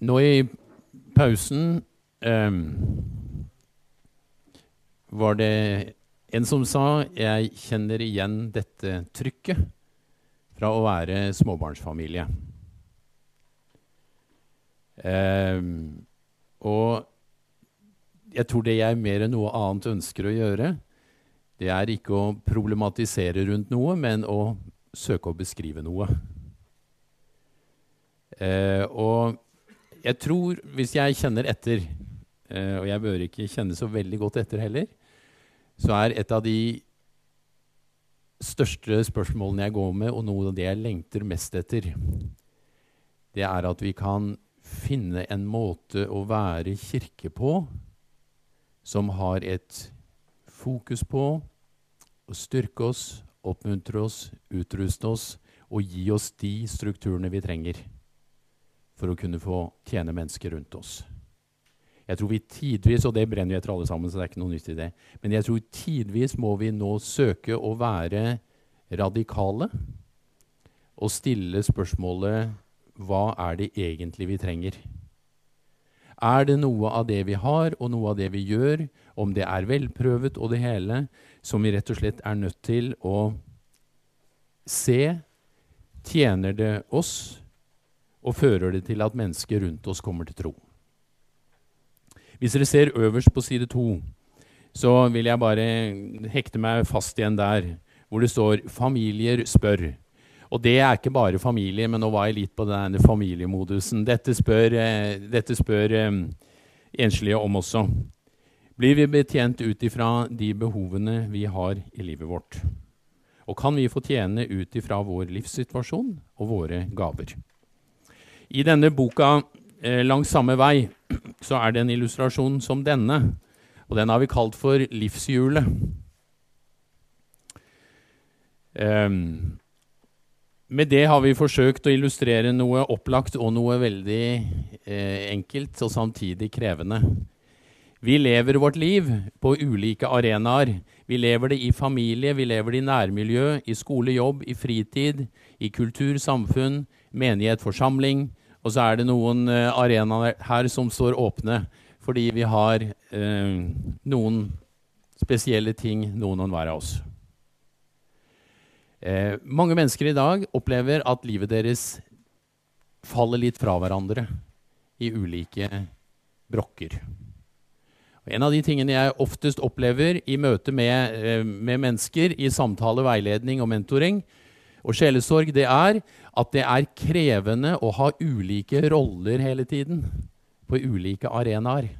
nå i pausen um, var det en som sa 'Jeg kjenner igjen dette trykket' fra å være småbarnsfamilie. Um, og jeg tror det jeg mer enn noe annet ønsker å gjøre, det er ikke å problematisere rundt noe, men å søke å beskrive noe. Uh, og jeg tror, hvis jeg kjenner etter, eh, og jeg bør ikke kjenne så veldig godt etter heller, så er et av de største spørsmålene jeg går med, og noe av det jeg lengter mest etter, det er at vi kan finne en måte å være kirke på som har et fokus på å styrke oss, oppmuntre oss, utruste oss og gi oss de strukturene vi trenger for å kunne få tjene mennesker rundt oss. Jeg tror vi tidvis, og det brenner vi etter alle sammen, så det er ikke noe nytt i det, men jeg tror tidvis må vi nå søke å være radikale og stille spørsmålet hva er det egentlig vi trenger? Er det noe av det vi har, og noe av det vi gjør, om det er velprøvet og det hele, som vi rett og slett er nødt til å se Tjener det oss, og fører det til at mennesker rundt oss kommer til tro? Hvis dere ser øverst på side to, så vil jeg bare hekte meg fast igjen der hvor det står 'Familier spør'. Og det er ikke bare familie, men nå var jeg litt på denne familiemodusen. Dette spør, eh, dette spør eh, enslige om også. Blir vi betjent ut ifra de behovene vi har i livet vårt? Og kan vi få tjene ut ifra vår livssituasjon og våre gaver? I denne boka eh, 'Langs samme vei' så er det en illustrasjon som denne. Og den har vi kalt for livshjulet. Um, med det har vi forsøkt å illustrere noe opplagt og noe veldig eh, enkelt og samtidig krevende. Vi lever vårt liv på ulike arenaer. Vi lever det i familie, vi lever det i nærmiljø, i skole, jobb, i fritid, i kultur, samfunn, menighet, forsamling. Og så er det noen eh, arenaer her som står åpne fordi vi har eh, noen spesielle ting, noen og hver av oss. Eh, mange mennesker i dag opplever at livet deres faller litt fra hverandre i ulike brokker. Og en av de tingene jeg oftest opplever i møte med, eh, med mennesker i samtale, veiledning og mentoring og sjelesorg, det er at det er krevende å ha ulike roller hele tiden på ulike arenaer.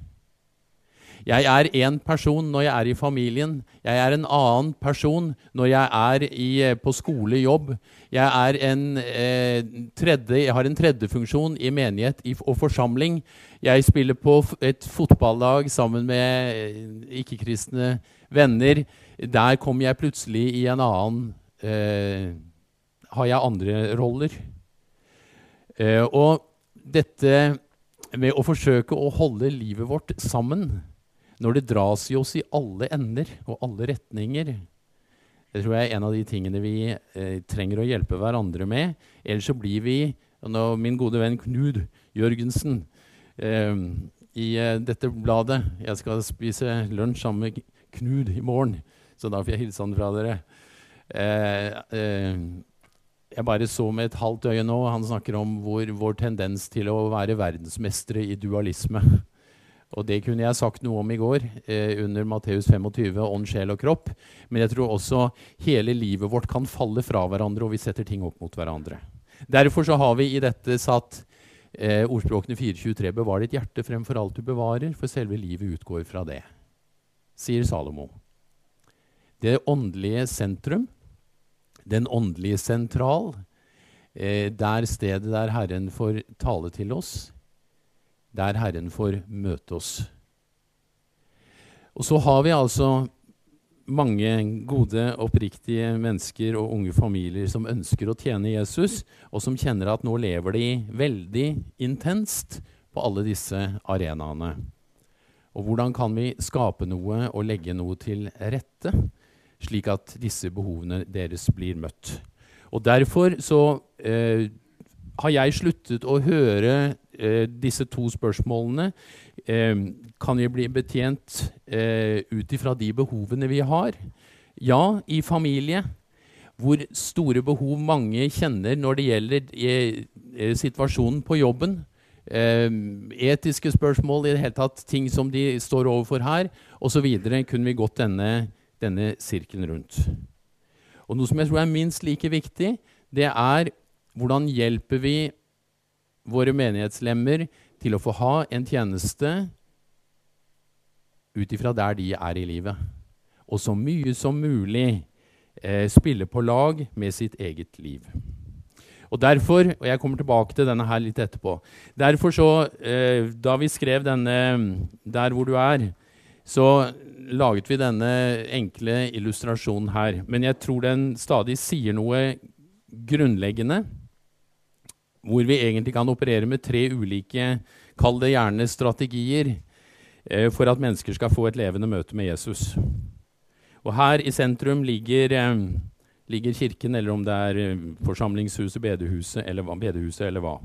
Jeg er én person når jeg er i familien. Jeg er en annen person når jeg er i, eh, på skole, jobb. Jeg, er en, eh, tredje, jeg har en tredjefunksjon i menighet og forsamling. Jeg spiller på et fotballag sammen med eh, ikke-kristne venner. Der kommer jeg plutselig i en annen eh, Har jeg andre roller? Eh, og dette med å forsøke å holde livet vårt sammen når det dras i oss i alle ender og alle retninger. Det tror jeg er en av de tingene vi eh, trenger å hjelpe hverandre med. Ellers så blir vi og Min gode venn Knud Jørgensen eh, i eh, dette bladet Jeg skal spise lunsj sammen med Knud i morgen, så da får jeg hilse han fra dere. Eh, eh, jeg bare så med et halvt øye nå. Han snakker om vår, vår tendens til å være verdensmestere i dualisme. Og det kunne jeg sagt noe om i går eh, under Matteus 25, ånd, sjel og kropp. Men jeg tror også hele livet vårt kan falle fra hverandre, og vi setter ting opp mot hverandre. Derfor så har vi i dette satt eh, ordspråkene 423 Bevar ditt hjerte fremfor alt du bevarer, for selve livet utgår fra det, sier Salomo. Det åndelige sentrum, den åndelige sentral, eh, der stedet der Herren får tale til oss, der Herren får møte oss. Og så har vi altså mange gode, oppriktige mennesker og unge familier som ønsker å tjene Jesus, og som kjenner at nå lever de veldig intenst på alle disse arenaene. Og hvordan kan vi skape noe og legge noe til rette, slik at disse behovene deres blir møtt? Og Derfor så eh, har jeg sluttet å høre eh, disse to spørsmålene eh, Kan vi bli betjent eh, ut ifra de behovene vi har? Ja, i familie, hvor store behov mange kjenner når det gjelder eh, eh, situasjonen på jobben. etiske spørsmål, i det hele tatt, ting som de står overfor her, osv. kunne vi gått denne, denne sirkelen rundt. Og noe som jeg tror er minst like viktig, det er hvordan hjelper vi våre menighetslemmer til å få ha en tjeneste ut ifra der de er i livet. Og så mye som mulig eh, spille på lag med sitt eget liv. Og derfor, og jeg kommer tilbake til denne her litt etterpå Derfor så, eh, Da vi skrev denne 'Der hvor du er', så laget vi denne enkle illustrasjonen her. Men jeg tror den stadig sier noe grunnleggende hvor vi egentlig kan operere med tre ulike, kall det gjerne strategier, eh, for at mennesker skal få et levende møte med Jesus. Og her i sentrum ligger, eh, ligger kirken, eller om det er eh, forsamlingshuset, bedehuset eller, bedehuset eller hva.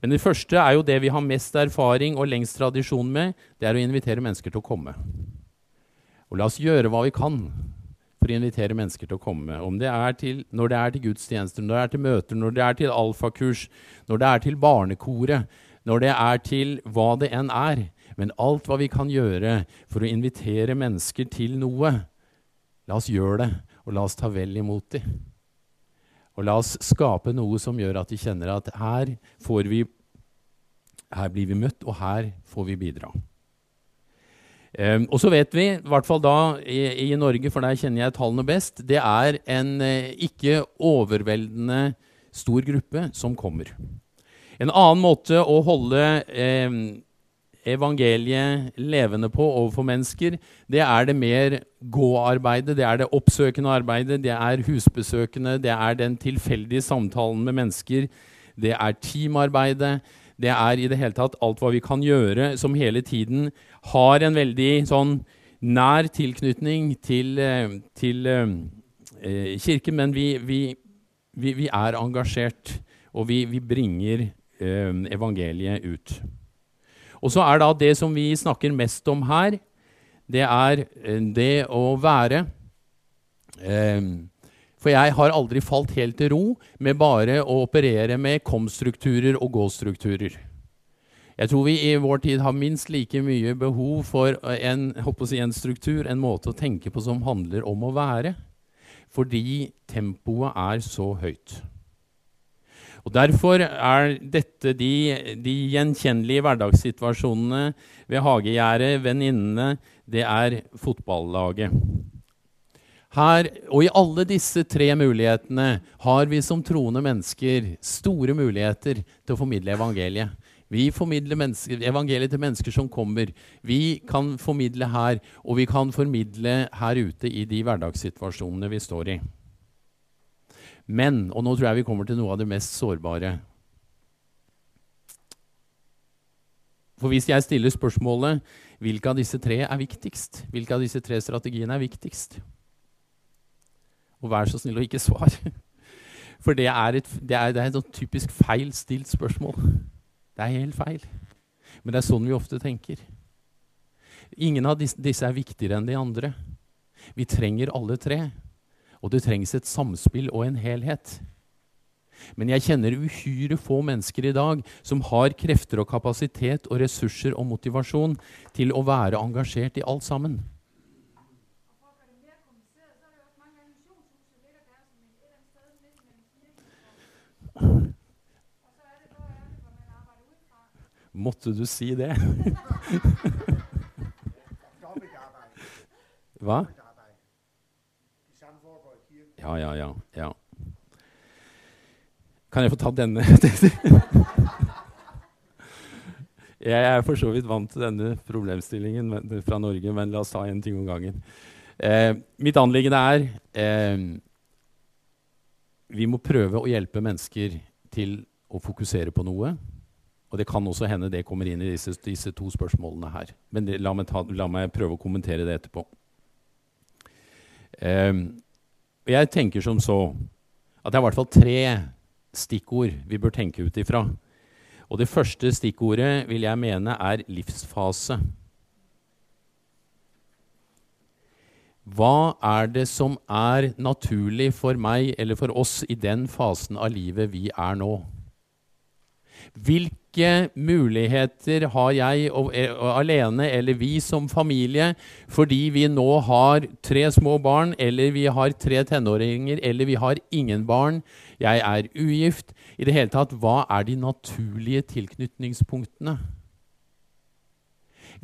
Men det første er jo det vi har mest erfaring og lengst tradisjon med. Det er å invitere mennesker til å komme. Og la oss gjøre hva vi kan for å invitere mennesker til å komme. Om det er til, når det er til gudstjenester, når det er til møter, når det er til alfakurs, når det er til barnekoret, når det er til hva det enn er. Men alt hva vi kan gjøre for å invitere mennesker til noe, la oss gjøre det, og la oss ta vel imot dem. Og la oss skape noe som gjør at de kjenner at her, vi, her blir vi møtt, og her får vi bidra. Um, og så vet vi, i hvert fall da i, i, Norge, for der kjenner jeg tallene best, det er en uh, ikke overveldende stor gruppe som kommer. En annen måte å holde eh, evangeliet levende på overfor mennesker, det er det mer gå-arbeidet, det er det oppsøkende arbeidet, det er husbesøkende, det er den tilfeldige samtalen med mennesker, det er teamarbeidet. Det er i det hele tatt alt hva vi kan gjøre som hele tiden har en veldig sånn nær tilknytning til, eh, til eh, kirken, men vi, vi, vi, vi, er engasjert, og vi, bringer eh, evangeliet ut. Og så er da det som vi snakker mest om her, det er eh, det å være eh, For jeg har aldri falt helt til ro med bare å operere med kom-strukturer og gå-strukturer. Jeg tror vi i vår tid har minst like mye behov for en, si, en, struktur, en måte å tenke på som handler om å være. Fordi tempoet er så høyt. Og Derfor er dette de, de gjenkjennelige hverdagssituasjonene ved hagegjerdet, venninnene, det er fotballaget. Her, og i alle disse tre mulighetene har vi som troende mennesker store muligheter til å formidle evangeliet. Vi formidler evangeliet til mennesker som kommer. Vi kan formidle her, og vi kan formidle her ute i de hverdagssituasjonene vi står i. Men, og nå tror jeg vi kommer til noe av det mest sårbare For hvis jeg stiller spørsmålet hvilke av disse tre er viktigst, hvilke av disse tre strategiene er viktigst Og vær så snill å ikke svare. For det er et, det er, det er et typisk feil stilt spørsmål. Det er helt feil. Men det er sånn vi ofte tenker. Ingen av disse, disse er viktigere enn de andre. Vi trenger alle tre. Og det trengs et samspill og en helhet. Men jeg kjenner uhyre få mennesker i dag som har krefter og kapasitet og ressurser og motivasjon til å være engasjert i alt sammen. Måtte du si det? Hva? Ja, ja, ja, ja. Kan jeg få ta denne? jeg er for så vidt vant til denne problemstillingen fra Norge, men la oss ta en ting om gangen. Eh, mitt anliggende er eh, Vi må prøve å hjelpe mennesker til å fokusere på noe og det kan også hende det kommer inn i disse, disse to spørsmålene her. Men la, meg ta, la, meg prøve å kommentere det etterpå. Um, jeg tenker som så at det er i hvert fall tre stikkord vi bør tenke ut ifra. Og det første stikkordet vil jeg mene er livsfase. Hva er det som er naturlig for meg eller for oss i den fasen av livet vi er nå? Hvilke muligheter har jeg eh, alene eller vi som familie fordi vi nå har tre små barn, eller vi har tre tenåringer, eller vi har ingen barn, jeg er ugift I det hele tatt, hva er de naturlige tilknytningspunktene?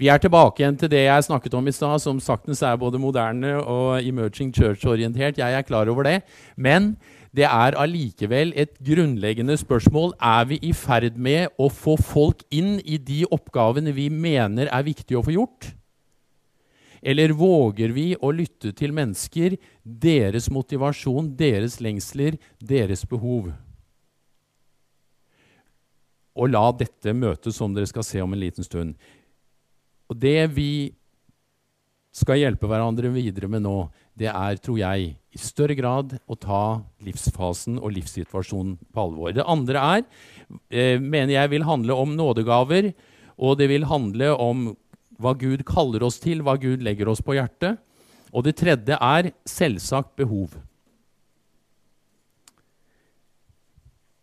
Vi er tilbake igjen til det jeg snakket om i stad, som saktens er både moderne og emerging church-orientert. Jeg er klar over det. Men det er allikevel et grunnleggende spørsmål. Er vi i ferd med å få folk inn i de oppgavene vi mener er viktige å få gjort? Eller våger vi å lytte til mennesker, deres motivasjon, deres lengsler, deres behov? Og la dette møtes, som dere skal se om en liten stund. Og det vi skal hjelpe hverandre videre med nå, det er, tror jeg, i større grad å ta livsfasen og livssituasjonen på alvor. Det andre er, eh, mener jeg vil handle om nådegaver, og det vil handle om hva Gud kaller oss til, hva Gud legger oss på hjertet. Og det tredje er selvsagt behov.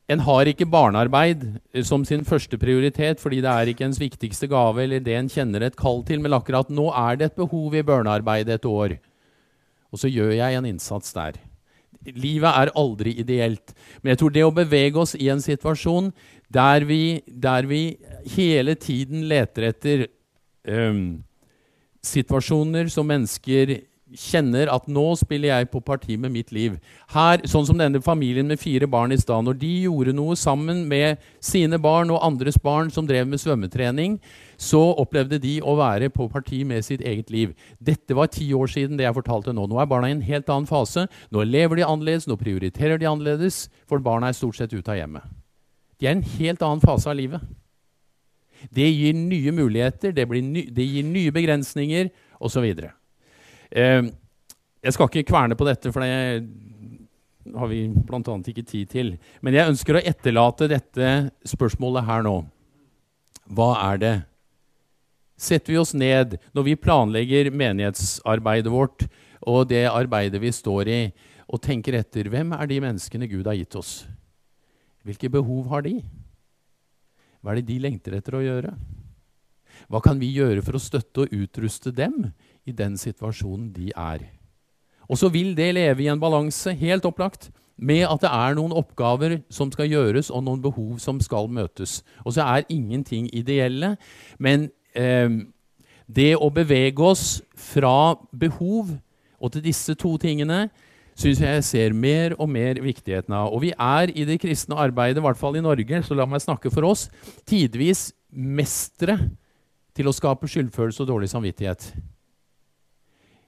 En har ikke barnearbeid eh, som sin første prioritet fordi det er ikke ens viktigste gave eller det en kjenner et kall til, men akkurat nå er det et behov i barnearbeid et år. Og så gjør jeg en innsats der. Livet er aldri ideelt, men jeg tror det å bevege oss i en situasjon der vi, der vi hele tiden leter etter um, situasjoner som mennesker kjenner at nå spiller jeg på parti med mitt liv. Her, Sånn som denne familien med fire barn i stad. Når de gjorde noe sammen med sine barn og andres barn som drev med svømmetrening, så opplevde de å være på parti med sitt eget liv. Dette var ti år siden det jeg fortalte nå. Nå er barna i en helt annen fase. Nå lever de annerledes, nå prioriterer de annerledes, for barna er stort sett ute av hjemmet. De er i en helt annen fase av livet. Det gir nye muligheter, det, ny, det gir nye begrensninger osv. Eh, jeg skal ikke kverne på dette, for det har vi bl.a. ikke tid til. Men jeg ønsker å etterlate dette spørsmålet her nå. Hva er det? Setter vi oss ned når vi planlegger menighetsarbeidet vårt og det arbeidet vi står i, og tenker etter hvem er de menneskene Gud har gitt oss? Hvilke behov har de? Hva er det de lengter etter å gjøre? Hva kan vi gjøre for å støtte og utruste dem i den situasjonen de er. Og så vil det leve i en balanse, helt opplagt, med at det er noen oppgaver som skal gjøres, og noen behov som skal møtes. Og så er ingenting ideelle, men eh, det å bevege oss fra behov og til disse to tingene syns jeg ser mer og mer viktigheten av. Og vi er i det kristne arbeidet, i hvert fall i Norge, så la meg snakke for oss, tidvis mestere til å skape skyldfølelse og dårlig samvittighet.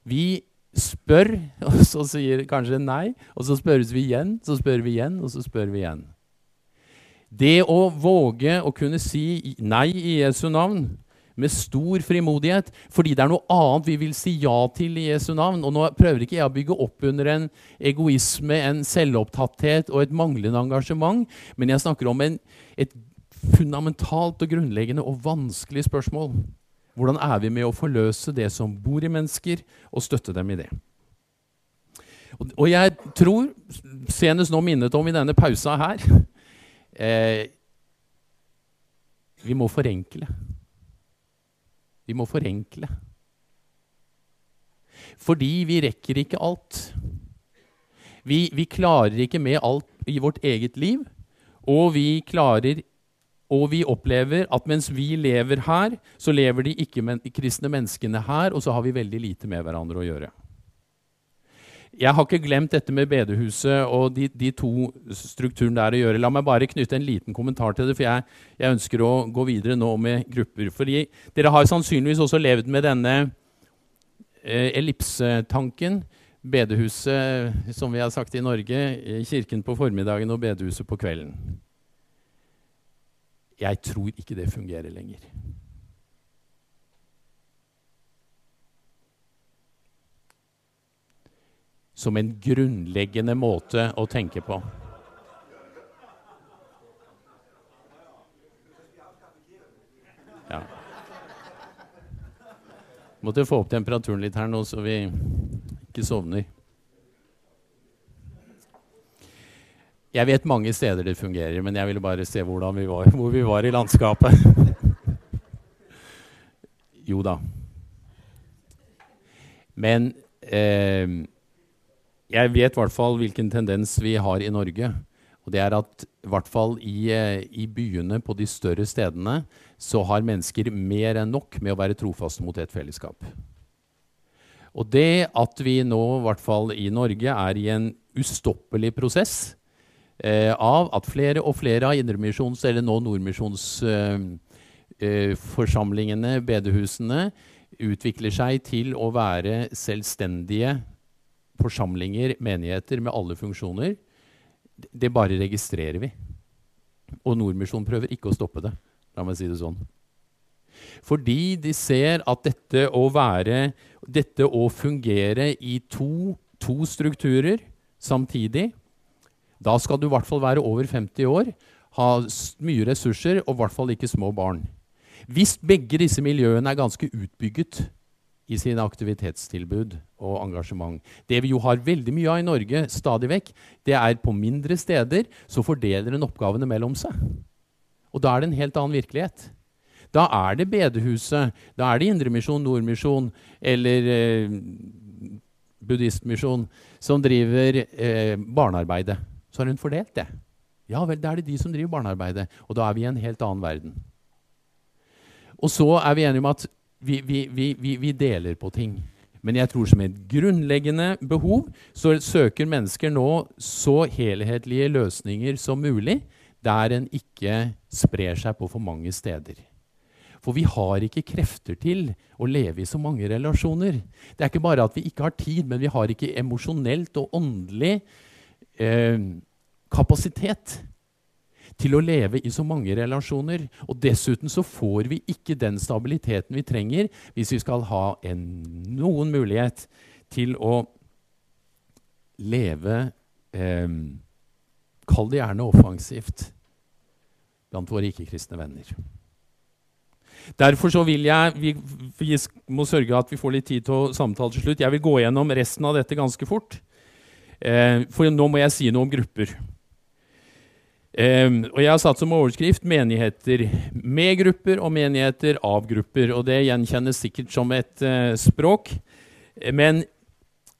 Vi spør, og så sier kanskje nei. Og så spørres vi igjen, så spør vi igjen, og så spør vi igjen. Det å våge å kunne si nei i Jesu navn med stor frimodighet, fordi det er noe annet vi vil si ja til i Jesu navn. Og nå prøver ikke jeg å bygge opp under en egoisme, en selvopptatthet og et manglende engasjement, men jeg snakker om en, et fundamentalt og grunnleggende og vanskelig spørsmål. Hvordan er vi med å forløse det som bor i mennesker, og støtte dem i det? Og, jeg tror, senest nå minnet om i denne pausa her eh, Vi må forenkle. Vi må forenkle. Fordi vi rekker ikke alt. Vi, vi klarer ikke med alt i vårt eget liv. Og vi klarer og vi opplever at mens vi lever her, så lever de ikke-kristne menneskene her, og så har vi veldig lite med hverandre å gjøre. Jeg har ikke glemt dette med bedehuset og de, de to strukturene der å gjøre. La meg bare knytte en liten kommentar til det, for jeg, jeg, ønsker å gå videre nå med grupper. Fordi dere har sannsynligvis også levd med denne eh, ellipsetanken. Bedehuset, som vi har sagt i Norge, kirken på formiddagen og bedehuset på kvelden. Jeg tror ikke det fungerer lenger. Som en grunnleggende måte å tenke på. Ja. Måtte få opp temperaturen litt her nå, så vi ikke sovner. Jeg vet mange steder det fungerer, men jeg ville bare se vi var, hvor vi var i landskapet. jo da. Men eh, jeg vet i hvert fall hvilken tendens vi har i Norge. Og det er at i hvert fall i, eh, i, byene på de større stedene så har mennesker mer enn nok med å være trofaste mot et fellesskap. Og det at vi nå, i hvert fall i Norge, er i en ustoppelig prosess av at flere og flere av Indremisjons, eller nå Nordmisjonsforsamlingene, eh, eh, bedehusene, utvikler seg til å være selvstendige forsamlinger, menigheter, med alle funksjoner det bare registrerer vi. Og Nordmisjonen prøver ikke å stoppe det. La meg si det sånn. Fordi de ser at dette å være Dette å fungere i to, to strukturer samtidig Da skal du i hvert fall være over 50 år, ha mye ressurser og i hvert fall ikke små barn. Hvis begge disse miljøene er ganske utbygget, i sine aktivitetstilbud og engasjement. Det vi jo har veldig mye av i Norge stadig vekk, det er på mindre steder så fordeler en oppgavene mellom seg. Og da er det en helt annen virkelighet. Da er det bedehuset, da er det Indremisjon, Nordmisjon eller eh, buddhistmisjon som driver eh, barnearbeidet. Har hun fordelt det. Ja vel, da er det de som driver barnearbeidet. Og da er vi i en helt annen verden. Og så er vi enige om at vi, vi, vi, vi, deler på ting. Men jeg tror som et grunnleggende behov så søker mennesker nå så helhetlige løsninger som mulig, der en ikke sprer seg på for mange steder. For vi har ikke krefter til å leve i så mange relasjoner. Det er ikke bare at vi ikke har tid, men vi har ikke emosjonelt og åndelig eh, kapasitet til å leve i så mange relasjoner. Og dessuten så får vi ikke den stabiliteten vi trenger hvis vi skal ha en, noen mulighet til å leve eh, Kall det gjerne offensivt blant våre ikke-kristne venner. Derfor så vil jeg vi, vi, må sørge at vi får litt tid til å samtale til slutt. Jeg vil gå gjennom resten av dette ganske fort. Eh, for nå må jeg si noe om grupper. Um, og Jeg har satt som overskrift 'menigheter med grupper' og 'menigheter av grupper'. og Det gjenkjennes sikkert som et uh, språk. Men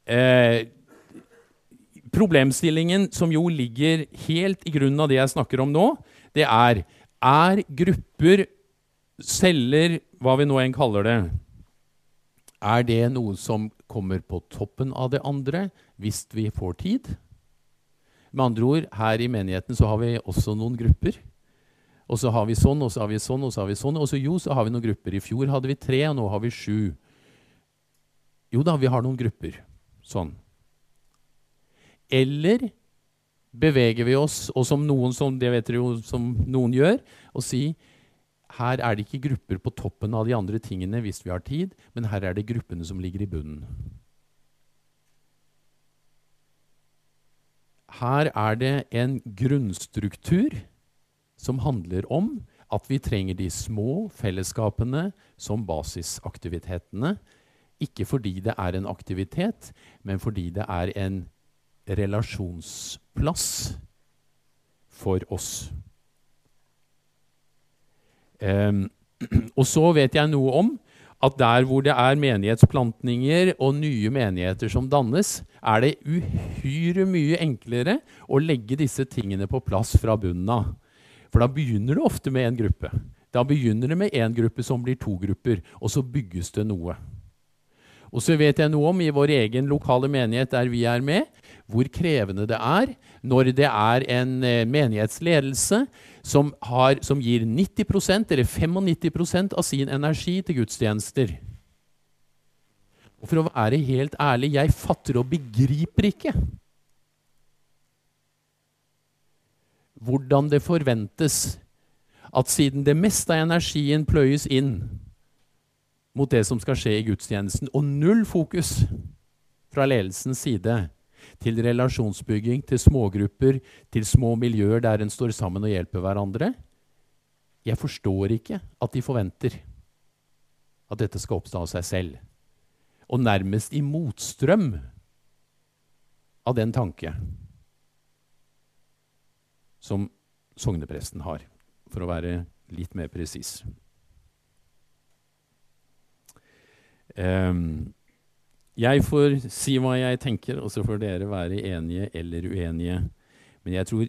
uh, problemstillingen som jo ligger helt i grunnen av det jeg snakker om nå, det er er grupper, celler, hva vi nå enn kaller det, er det noe som kommer på toppen av det andre hvis vi får tid? Med andre ord, her i menigheten så har vi også noen grupper. Og så har vi sånn, og så har vi sånn, og så har vi sånn. Og så jo, så har vi noen grupper. I fjor hadde vi tre, og nå har vi sju. Jo da, vi har noen grupper. Sånn. Eller beveger vi oss, og som noen, som, det vet dere jo, som noen gjør, og si her er det ikke grupper på toppen av de andre tingene hvis vi har tid, men her er det gruppene som ligger i bunnen. Her er det en grunnstruktur som handler om at vi trenger de små fellesskapene som basisaktivitetene. Ikke fordi det er en aktivitet, men fordi det er en relasjonsplass for oss. Um, og så vet jeg noe om at der hvor det er menighetsplantninger og nye menigheter som dannes, er det uhyre mye enklere å legge disse tingene på plass fra bunnen av. For da begynner det ofte med én gruppe. Da begynner det med én gruppe som blir to grupper, og så bygges det noe. Og så vet jeg noe om i vår egen lokale menighet der vi er med, hvor krevende det er når det er en eh, menighetsledelse som, har, som gir 90% eller 95% av sin energi til gudstjenester. Og for å være helt ærlig, jeg fatter og begriper ikke hvordan det forventes at siden det meste av energien pløyes inn mot det som skal skje i gudstjenesten, og null fokus fra ledelsens side til relasjonsbygging, til smågrupper, til små miljøer der en står sammen og hjelper hverandre. Jeg forstår ikke at de forventer at dette skal oppstå av seg selv. Og nærmest i motstrøm av den tanke som sognepresten har, for å være litt mer presis. Um, jeg får si hva jeg tenker, og så får dere være enige eller uenige. Men jeg tror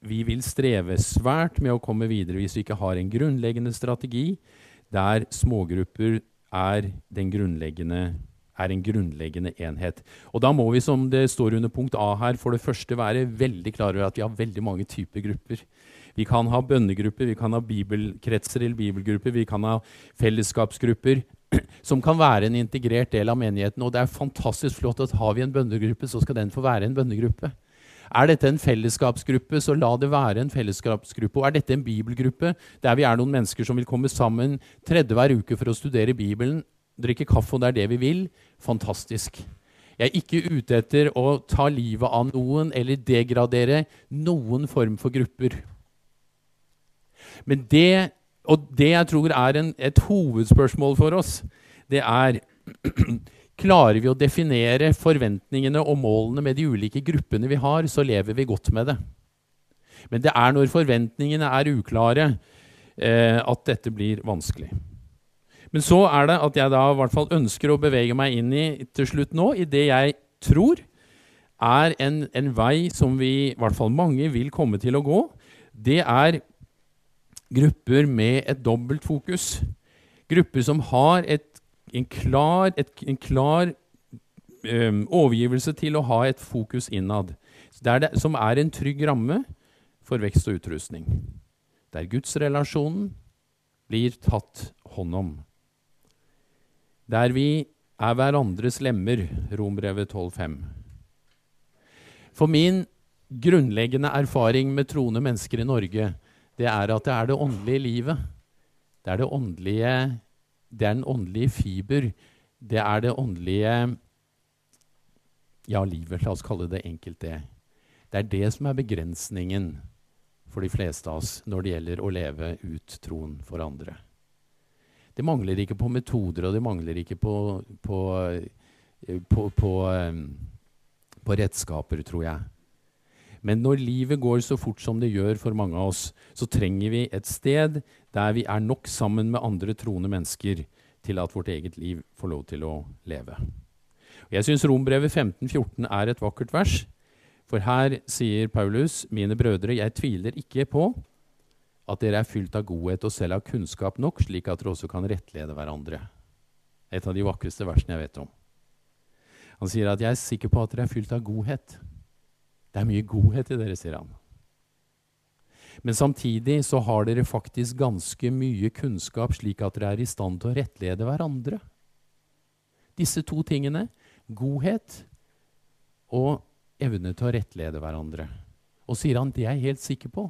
vi vil streve svært med å komme videre hvis vi ikke har en grunnleggende strategi der smågrupper er, er en grunnleggende enhet. Og da må vi, som det står under punkt A her, for det første være veldig klar over at vi har veldig mange typer grupper. Vi kan ha bønnegrupper, vi kan ha bibelkretser eller bibelgrupper, vi kan ha fellesskapsgrupper som kan være en integrert del av menigheten. Og det er fantastisk flott at har vi en bønnegruppe, så skal den få være en bønnegruppe. Er dette en fellesskapsgruppe, så la det være en fellesskapsgruppe. Og er dette en bibelgruppe der vi er noen mennesker som vil komme sammen tredje hver uke for å studere Bibelen, drikke kaffe, og det er det vi vil, fantastisk. Jeg er ikke ute etter å ta livet av noen eller degradere noen form for grupper. Men det, og det jeg tror er en, et hovedspørsmål for oss, det er Klarer vi å definere forventningene og målene med de ulike gruppene vi har, så lever vi godt med det. Men det er når forventningene er uklare, eh, at dette blir vanskelig. Men så er det at jeg da i hvert fall ønsker å bevege meg inn i til slutt nå, i det jeg tror er en, en vei som vi, i hvert fall mange, vil komme til å gå. Det er grupper med et dobbelt fokus. Grupper som har et en klar, et, en klar um, overgivelse til å ha et fokus innad, det, som er en trygg ramme for vekst og utrustning. Der gudsrelasjonen blir tatt hånd om. Der vi er hverandres lemmer, Rombrevet 12,5. For min grunnleggende erfaring med troende mennesker i Norge, det er at det er det åndelige livet. Det er det åndelige det er den åndelige fiber. Det er det åndelige Ja, livet. La oss kalle det enkelt det. Det er det som er begrensningen for de fleste av oss når det gjelder å leve ut troen for andre. Det mangler ikke på metoder, og det mangler ikke på, på, på, på, på redskaper, tror jeg. Men når livet går så fort som det gjør for mange av oss, så trenger vi et sted der vi er nok sammen med andre troende mennesker til at vårt eget liv får lov til å leve. Jeg syns Rombrevet 15-14 er et vakkert vers. For her sier Paulus, mine brødre, jeg tviler ikke på at dere er fylt av godhet og selv har kunnskap nok, slik at dere også kan rettlede hverandre. Et av de vakreste versene jeg vet om. Han sier at jeg er sikker på at dere er fylt av godhet. Det er mye godhet i dere, sier han. Men samtidig så har dere faktisk ganske mye kunnskap, slik at dere er i stand til å rettlede hverandre. Disse to tingene, godhet og evne til å rettlede hverandre. Og sier han det er jeg helt sikker på.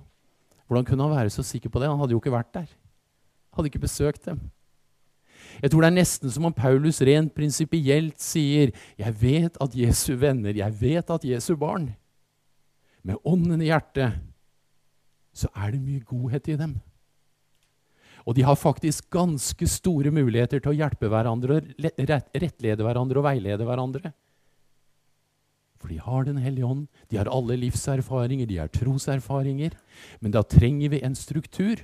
Hvordan kunne han være så sikker på det? Han hadde jo ikke vært der. Hadde ikke besøkt dem. Jeg tror det er nesten som om Paulus rent prinsipielt sier Jeg vet at Jesu venner, jeg vet at Jesu barn med ånden i hjertet, så er det mye godhet i dem. Og de har faktisk ganske store muligheter til å hjelpe hverandre, og rettlede hverandre og veilede hverandre. For de har Den hellige ånd, de har alle livserfaringer, de har troserfaringer. Men da trenger vi en struktur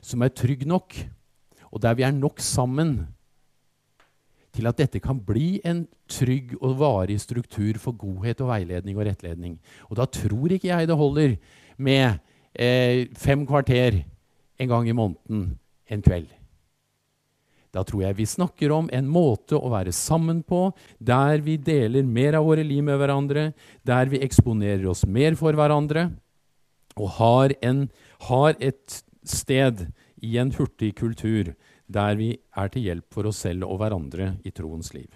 som er trygg nok, og der vi er nok sammen til at dette kan bli en trygg og varig struktur for godhet og veiledning og rettledning. Og da tror ikke jeg det holder med eh, fem kvarter en gang i måneden en kveld. Da tror jeg vi snakker om en måte å være sammen på, der vi deler mer av våre liv med hverandre, der vi eksponerer oss mer for hverandre, og har, en, har et sted i en hurtig kultur der vi er til hjelp for oss selv og hverandre i troens liv.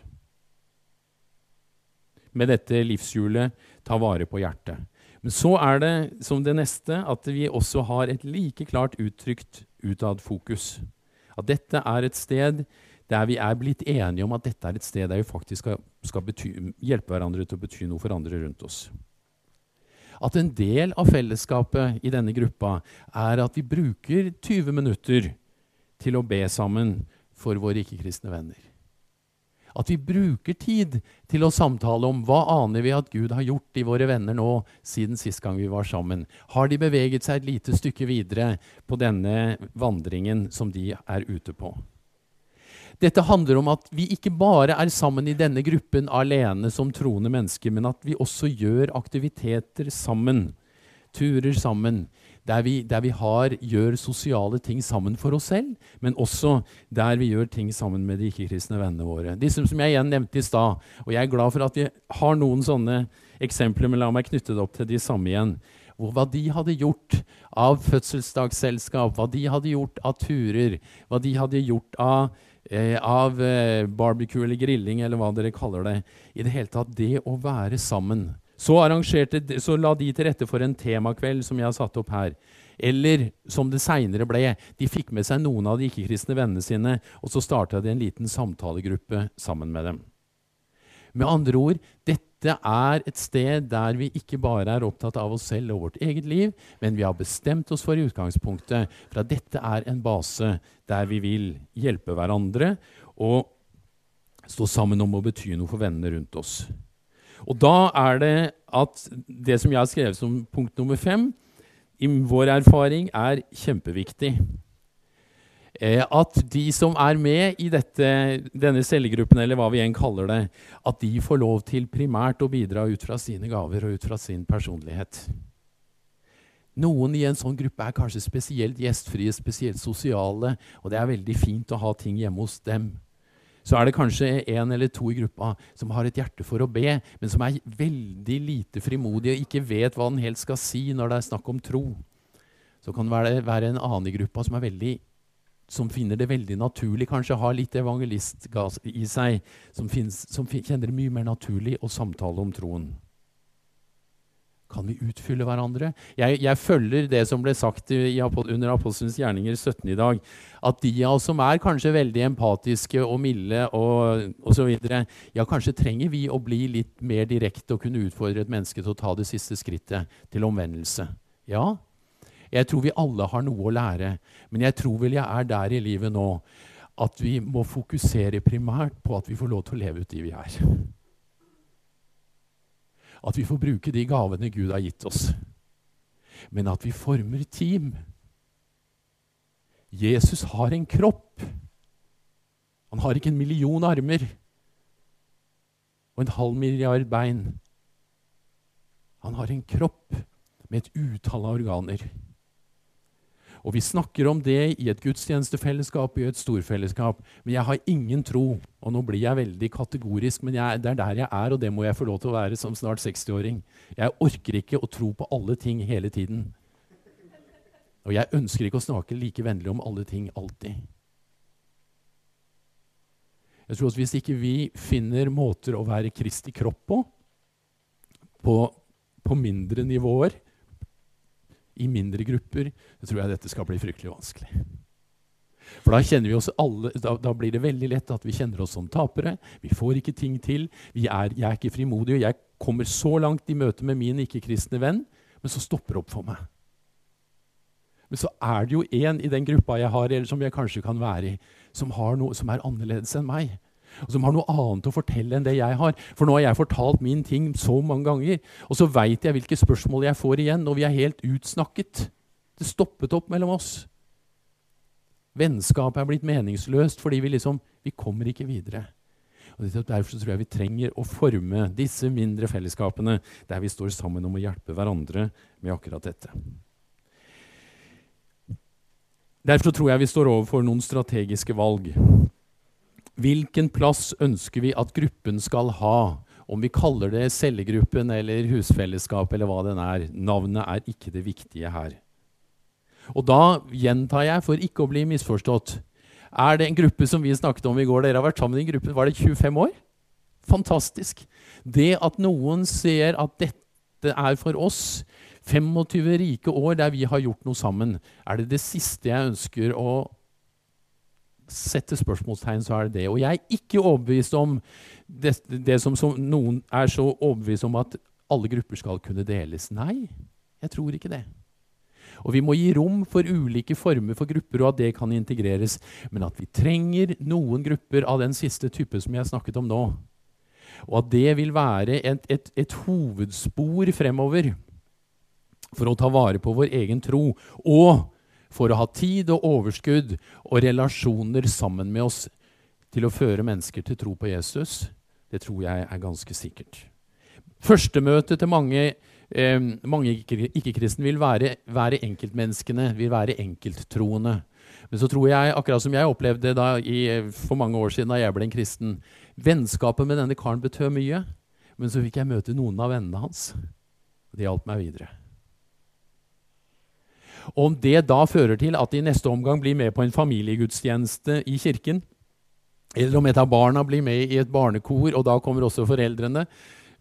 Med dette livshjulet ta vare på hjertet. Men så er det som det neste at vi også har et like klart uttrykt utad-fokus. At dette er et sted der vi er blitt enige om at dette er et sted der vi faktisk skal, skal bety, hjelpe hverandre til å bety noe for andre rundt oss. at en del av fellesskapet i denne gruppa er at vi bruker 20 minutter til å be sammen for våre ikke-kristne venner. At vi bruker tid til å samtale om hva aner vi at Gud har gjort i våre venner nå siden sist gang vi var sammen. Har de beveget seg et lite stykke videre på denne vandringen som de er ute på? Dette handler om at vi ikke bare er sammen i denne gruppen alene som troende mennesker, men at vi også gjør aktiviteter sammen. Turer sammen der vi, der vi har, gjør sosiale ting sammen for oss selv, men også der vi gjør ting sammen med de ikke-kristne vennene våre. Disse som jeg igjen nevnte i stad. Og jeg er glad for at vi har noen sånne eksempler, men la meg knytte det opp til de samme igjen. Hva de hadde gjort av fødselsdagsselskap, hva de hadde gjort av turer, hva de hadde gjort av, eh, av eh, barbecue eller grilling, eller hva dere kaller det. I det hele tatt, det å være sammen. Så, så, la de til rette for en temakveld som jeg har satt opp her. Eller som det seinere ble, de fikk med seg noen av de ikke-kristne vennene sine, og så starta de en liten samtalegruppe sammen med dem. Med andre ord, dette er et sted der vi ikke bare er opptatt av oss selv og vårt eget liv, men vi har bestemt oss for i utgangspunktet for at dette er en base der vi vil hjelpe hverandre og stå sammen om å bety noe for vennene rundt oss. Og da er det at det som jeg har skrevet som punkt nummer fem, i vår erfaring er kjempeviktig. Eh, at de som er med i dette, denne cellegruppen, eller hva vi igjen kaller det, at de får lov til primært å bidra ut fra sine gaver og ut fra sin personlighet. Noen i en sånn gruppe er kanskje spesielt gjestfrie, spesielt sosiale, og det er veldig fint å ha ting hjemme hos dem så er det kanskje en eller to i gruppa som har et hjerte for å be, men som er veldig lite frimodige og ikke vet hva den helt skal si når det er snakk om tro. Så kan det være en annen i gruppa som, veldig, som finner det veldig naturlig, kanskje har litt evangelistgass i seg, som, finnes, som kjenner det mye mer naturlig å samtale om troen. Kan vi utfylle hverandre? Jeg, jeg følger det som ble sagt i, under Apostelens gjerninger 17 i dag. At de av oss som er kanskje veldig empatiske og milde og osv., ja, kanskje trenger vi å bli litt mer direkte og kunne utfordre et menneske til å ta det siste skrittet til omvendelse. Ja, jeg tror vi alle har noe å lære, men jeg tror vel jeg er der i livet nå at vi må fokusere primært på at vi får lov til å leve ut de vi er. At vi får bruke de gavene Gud har gitt oss. Men at vi former team. Jesus har en kropp. Han har ikke en million armer og en halv milliard bein. Han har en kropp med et utall av organer. Og vi snakker om det i et gudstjenestefellesskap, i et storfellesskap. Men jeg har ingen tro, og nå blir jeg veldig kategorisk, men jeg, det er der jeg er, og det må jeg få lov til å være som snart 60-åring. Jeg orker ikke å tro på alle ting hele tiden. Og jeg ønsker ikke å snakke like vennlig om alle ting alltid. Jeg tror at Hvis ikke vi finner måter å være Kristi kropp på, på, på mindre nivåer, i mindre grupper, så tror jeg dette skal bli fryktelig vanskelig. For da, kjenner vi oss alle, da, da, blir det veldig lett at vi kjenner oss som tapere. Vi får ikke ting til. Er, jeg er ikke frimodig, og jeg kommer så langt i møte med min ikke-kristne venn, men så stopper det opp for meg. Men så er det jo en i den gruppa jeg har, eller som jeg kanskje kan være i, som, noe, som er annerledes enn meg og som har noe annet å fortelle enn det jeg har. For nå har jeg fortalt min ting så mange ganger, og så veit jeg hvilke spørsmål jeg får igjen, og vi er helt utsnakket. Det stoppet opp mellom oss. Vennskapet er blitt meningsløst fordi vi liksom Vi kommer ikke videre. Og Derfor tror jeg vi trenger å forme disse mindre fellesskapene der vi står sammen om å hjelpe hverandre med akkurat dette. Derfor tror jeg vi står overfor noen strategiske valg. Hvilken plass ønsker vi at gruppen skal ha? Om vi kaller det cellegruppen eller husfellesskap eller hva den er. Navnet er ikke det viktige her. Og da gjentar jeg, for ikke å bli misforstått Er det en gruppe som vi snakket om i går? Dere har vært sammen i gruppen, var det 25 år? Fantastisk. Det at noen ser at dette er for oss, 25 rike år der vi har gjort noe sammen, er det det siste jeg ønsker å setter spørsmålstegn, så er det det. Og jeg er ikke overbevist om det, det som, som, noen er så overbevist om, at alle grupper skal kunne deles. Nei, jeg tror ikke det. Og vi må gi rom for ulike former for grupper, og at det kan integreres. Men at vi trenger noen grupper av den siste type som jeg snakket om nå. Og at det vil være et, et, et hovedspor fremover for å ta vare på vår egen tro. Og for å ha tid og overskudd og relasjoner sammen med oss til å føre mennesker til tro på Jesus, det tror jeg er ganske sikkert. Førstemøtet til mange eh, mange ikke-kristne vil være, være, enkeltmenneskene, vil være enkelttroende. Men så tror jeg, akkurat som jeg opplevde i, for mange år siden da jeg ble en kristen Vennskapet med denne karen betød mye. Men så fikk jeg møte noen av vennene hans. Det hjalp meg videre. Om det da fører til at de i neste omgang blir med på en familiegudstjeneste i kirken, eller om et av barna blir med i et barnekor, og da kommer også foreldrene,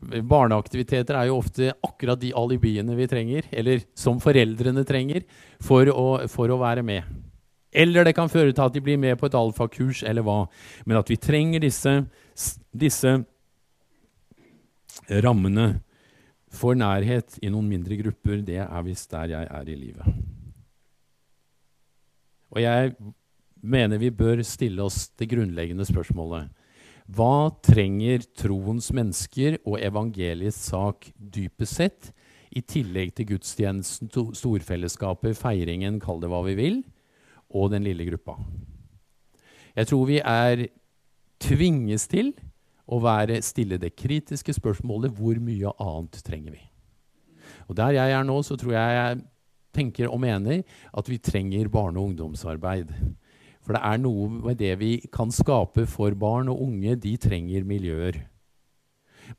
Barneaktiviteter er jo ofte akkurat de alibiene vi trenger, eller som foreldrene trenger, for å, for å være med. Eller det kan føre til at de blir med på et alfakurs, eller hva. Men at vi trenger disse, disse rammene for nærhet i noen mindre grupper, det er visst der jeg er i livet. Og jeg mener vi bør stille oss det grunnleggende spørsmålet. Hva trenger troens mennesker og evangeliets sak dypest sett, i tillegg til gudstjenesten, storfellesskapet, feiringen, kall det hva vi vil, og den lille gruppa? Jeg tror vi er tvinges til å være stille det kritiske spørsmålet hvor mye annet trenger vi? Og Der jeg er nå, så tror jeg jeg tenker og mener at vi trenger barne- og ungdomsarbeid. For det er noe med det vi kan skape for barn og unge. De trenger miljøer.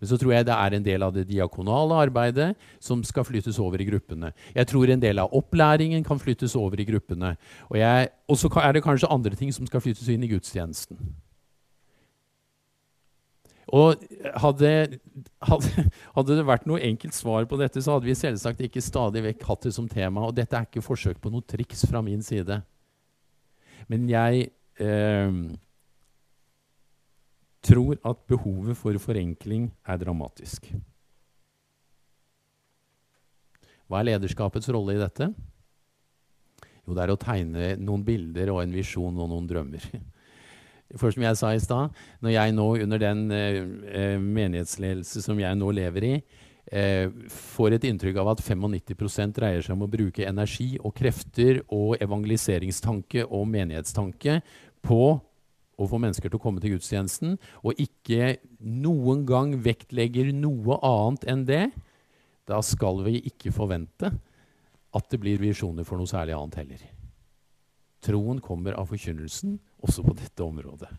Men så tror jeg det er en del av det diakonale arbeidet som skal flyttes over i gruppene. Jeg tror en del av opplæringen kan flyttes over i gruppene. Og så er det kanskje andre ting som skal flyttes inn i gudstjenesten. Og hadde, hadde, hadde, det vært noe enkelt svar på dette, så hadde vi selvsagt ikke stadig vekk hatt det som tema. Og dette er ikke forsøk på noe triks fra min side. Men jeg eh, tror at behovet for forenkling er dramatisk. Hva er lederskapets rolle i dette? Jo, det er å tegne noen bilder og en visjon og noen drømmer. For som jeg sa i stad, når jeg nå under den eh, eh menighetsledelse som jeg nå lever i, eh, får et inntrykk av at 95 dreier seg om å bruke energi og krefter og evangeliseringstanke og menighetstanke på å få mennesker til å komme til gudstjenesten, og ikke noen gang vektlegger noe annet enn det, da skal vi ikke forvente at det blir visjoner for noe særlig annet heller. Troen kommer av forkynnelsen, også på dette området.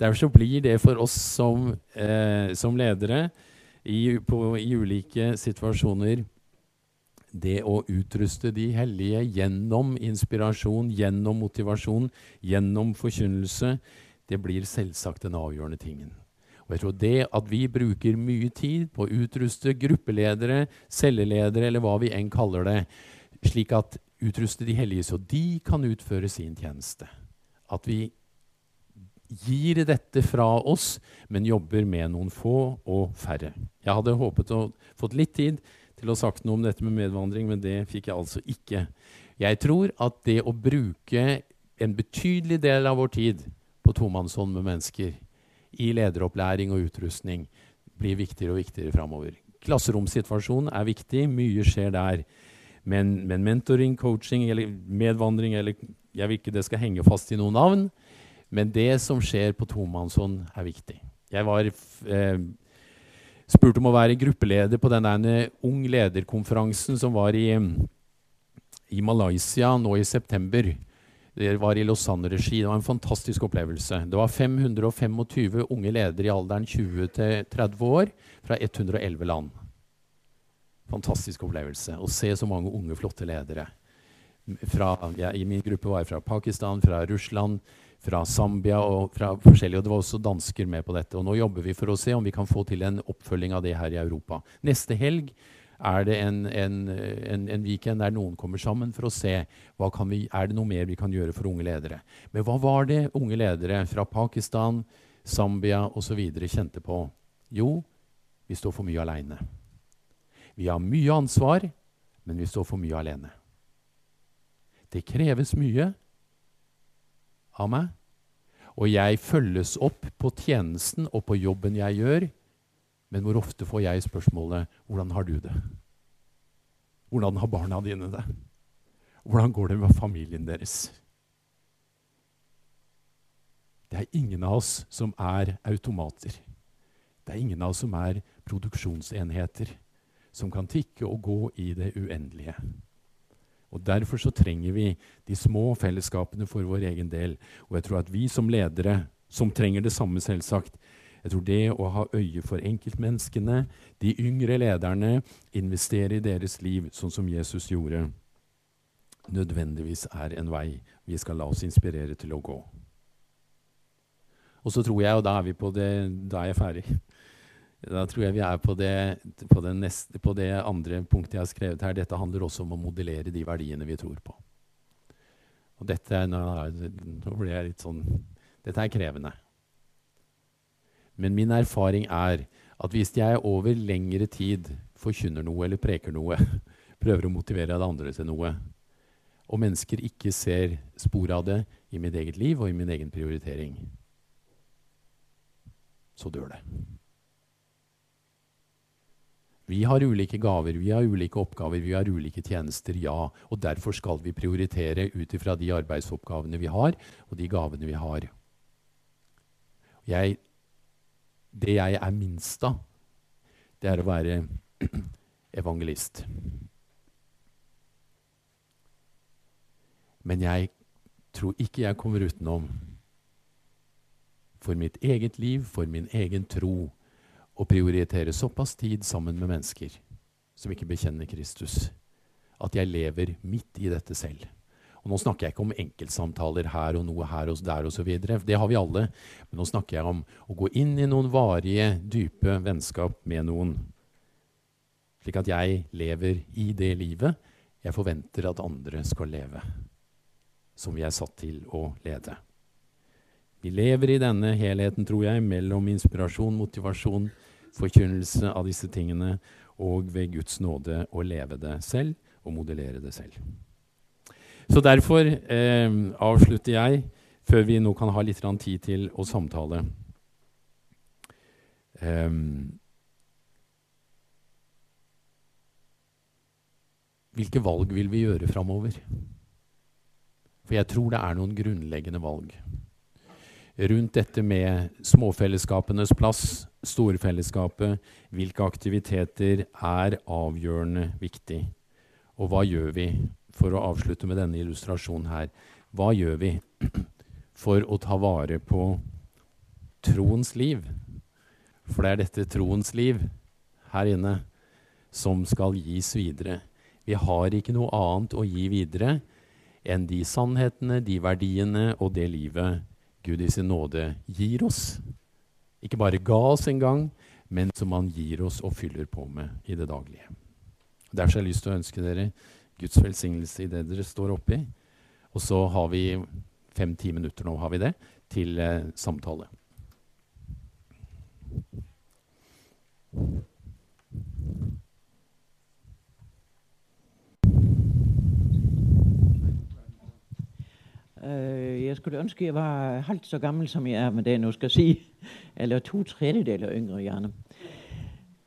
Derfor blir det for oss som, eh, som ledere i, på, i ulike situasjoner det å utruste de hellige gjennom inspirasjon, gjennom motivasjon, gjennom forkynnelse, det blir selvsagt den avgjørende tingen. Og jeg tror det at vi bruker mye tid på å utruste gruppeledere, celleledere eller hva vi enn kaller det, slik at utruste de hellige så de kan utføre sin tjeneste. At vi gir dette fra oss, men jobber med noen få og færre. Jeg hadde håpet å fått litt tid til å sagt noe om dette med medvandring, men det fikk jeg altså ikke. Jeg tror at det å bruke en betydelig del av vår tid på tomannshånd med mennesker i lederopplæring og utrustning blir viktigere og viktigere framover. Klasseromsituasjonen er viktig, mye skjer der. Men, men mentoring, coaching eller medvandring eller Jeg vil ikke det skal henge fast i noen navn. Men det som skjer på tomannshånd, er viktig. Jeg var eh, spurt om å være gruppeleder på denne Ung lederkonferansen som var i, i Malaysia nå i september. Det var i Lausanne-regi. Det var en fantastisk opplevelse. Det var 525 unge ledere i alderen 20 30 år fra 111 land. Fantastisk opplevelse å se så mange unge, flotte ledere. Fra, ja, I min gruppe var jeg fra Pakistan, fra Russland, fra Zambia og fra forskjellige. Og det var også dansker med på dette. Og nå jobber vi for å se om vi kan få til en oppfølging av det her i Europa. Neste helg er det en, en, en, en weekend der noen kommer sammen for å se hva kan vi, er det noe mer vi kan gjøre for unge ledere. Men hva var det unge ledere fra Pakistan, Zambia osv. kjente på? Jo, vi står for mye aleine. Vi har mye ansvar, men vi står for mye alene. Det kreves mye av meg, og jeg følges opp på tjenesten og på jobben jeg gjør. Men hvor ofte får jeg spørsmålet 'Hvordan har du det?' Hvordan har barna dine det? Hvordan går det med familien deres? Det er ingen av oss som er automater. Det er ingen av oss som er produksjonsenheter som kan tikke og gå i det uendelige. Og Derfor så trenger vi de små fellesskapene for vår egen del. Og jeg tror at vi som ledere, som trenger det samme, selvsagt, jeg tror det å ha øye for enkeltmenneskene, de yngre lederne, investere i deres liv, sånn som Jesus gjorde, nødvendigvis er en vei vi skal la oss inspirere til å gå. Og så tror jeg, og da er, vi på det, da er jeg ferdig Da tror jeg vi er på det, på, neste, på det andre punktet jeg har skrevet her. Dette handler også om å modellere de verdiene vi tror på. Og dette, nå ble jeg litt sånn Dette er krevende. Men min erfaring er at hvis jeg over lengre tid forkynner noe eller preker noe, prøver å motivere det andre til noe, og mennesker ikke ser spor av det i mitt eget liv og i min egen prioritering, så dør det. Vi har ulike gaver, vi har ulike oppgaver, vi har ulike tjenester, ja. Og derfor skal vi prioritere ut ifra de arbeidsoppgavene vi har, og de gavene vi har. Jeg, det jeg er minst av, det er å være evangelist. Men jeg tror ikke jeg kommer utenom for mitt eget liv, for min egen tro, å prioritere såpass tid sammen med mennesker som ikke bekjenner Kristus, at jeg lever midt i dette selv. Og Nå snakker jeg ikke om enkeltsamtaler her og noe her og der osv. Det har vi alle. Men nå snakker jeg om å gå inn i noen varige, dype vennskap med noen. Slik at jeg lever i det livet jeg forventer at andre skal leve. Som vi er satt til å lede. Vi lever i denne helheten, tror jeg, mellom inspirasjon, motivasjon, forkynnelse av disse tingene, og ved Guds nåde å leve det selv og modellere det selv. Så derfor eh, avslutter jeg, før vi nå kan ha litt tid til å samtale. Um, hvilke valg vil vi gjøre framover? For jeg tror det er noen grunnleggende valg rundt dette med småfellesskapenes plass, storfellesskapet, hvilke aktiviteter er avgjørende viktig. Og hva gjør vi, for å avslutte med denne illustrasjonen her, hva gjør vi for å ta vare på troens liv? For det er dette troens liv her inne som skal gis videre. Vi har ikke noe annet å gi videre enn de sannhetene, de verdiene og det livet Gud i sin nåde gir oss. Ikke bare ga oss en gang, men som han gir oss og fyller på med i det daglige. Derfor har jeg lyst til å ønske dere Guds velsignelse i det dere står oppi. Og så har vi fem-ti minutter nå har vi det, til eh, samtale. Øh, jeg skulle ønske jeg var halvt så gammel som jeg er med det jeg nå skal si. Eller to tredjedeler yngre, gjerne.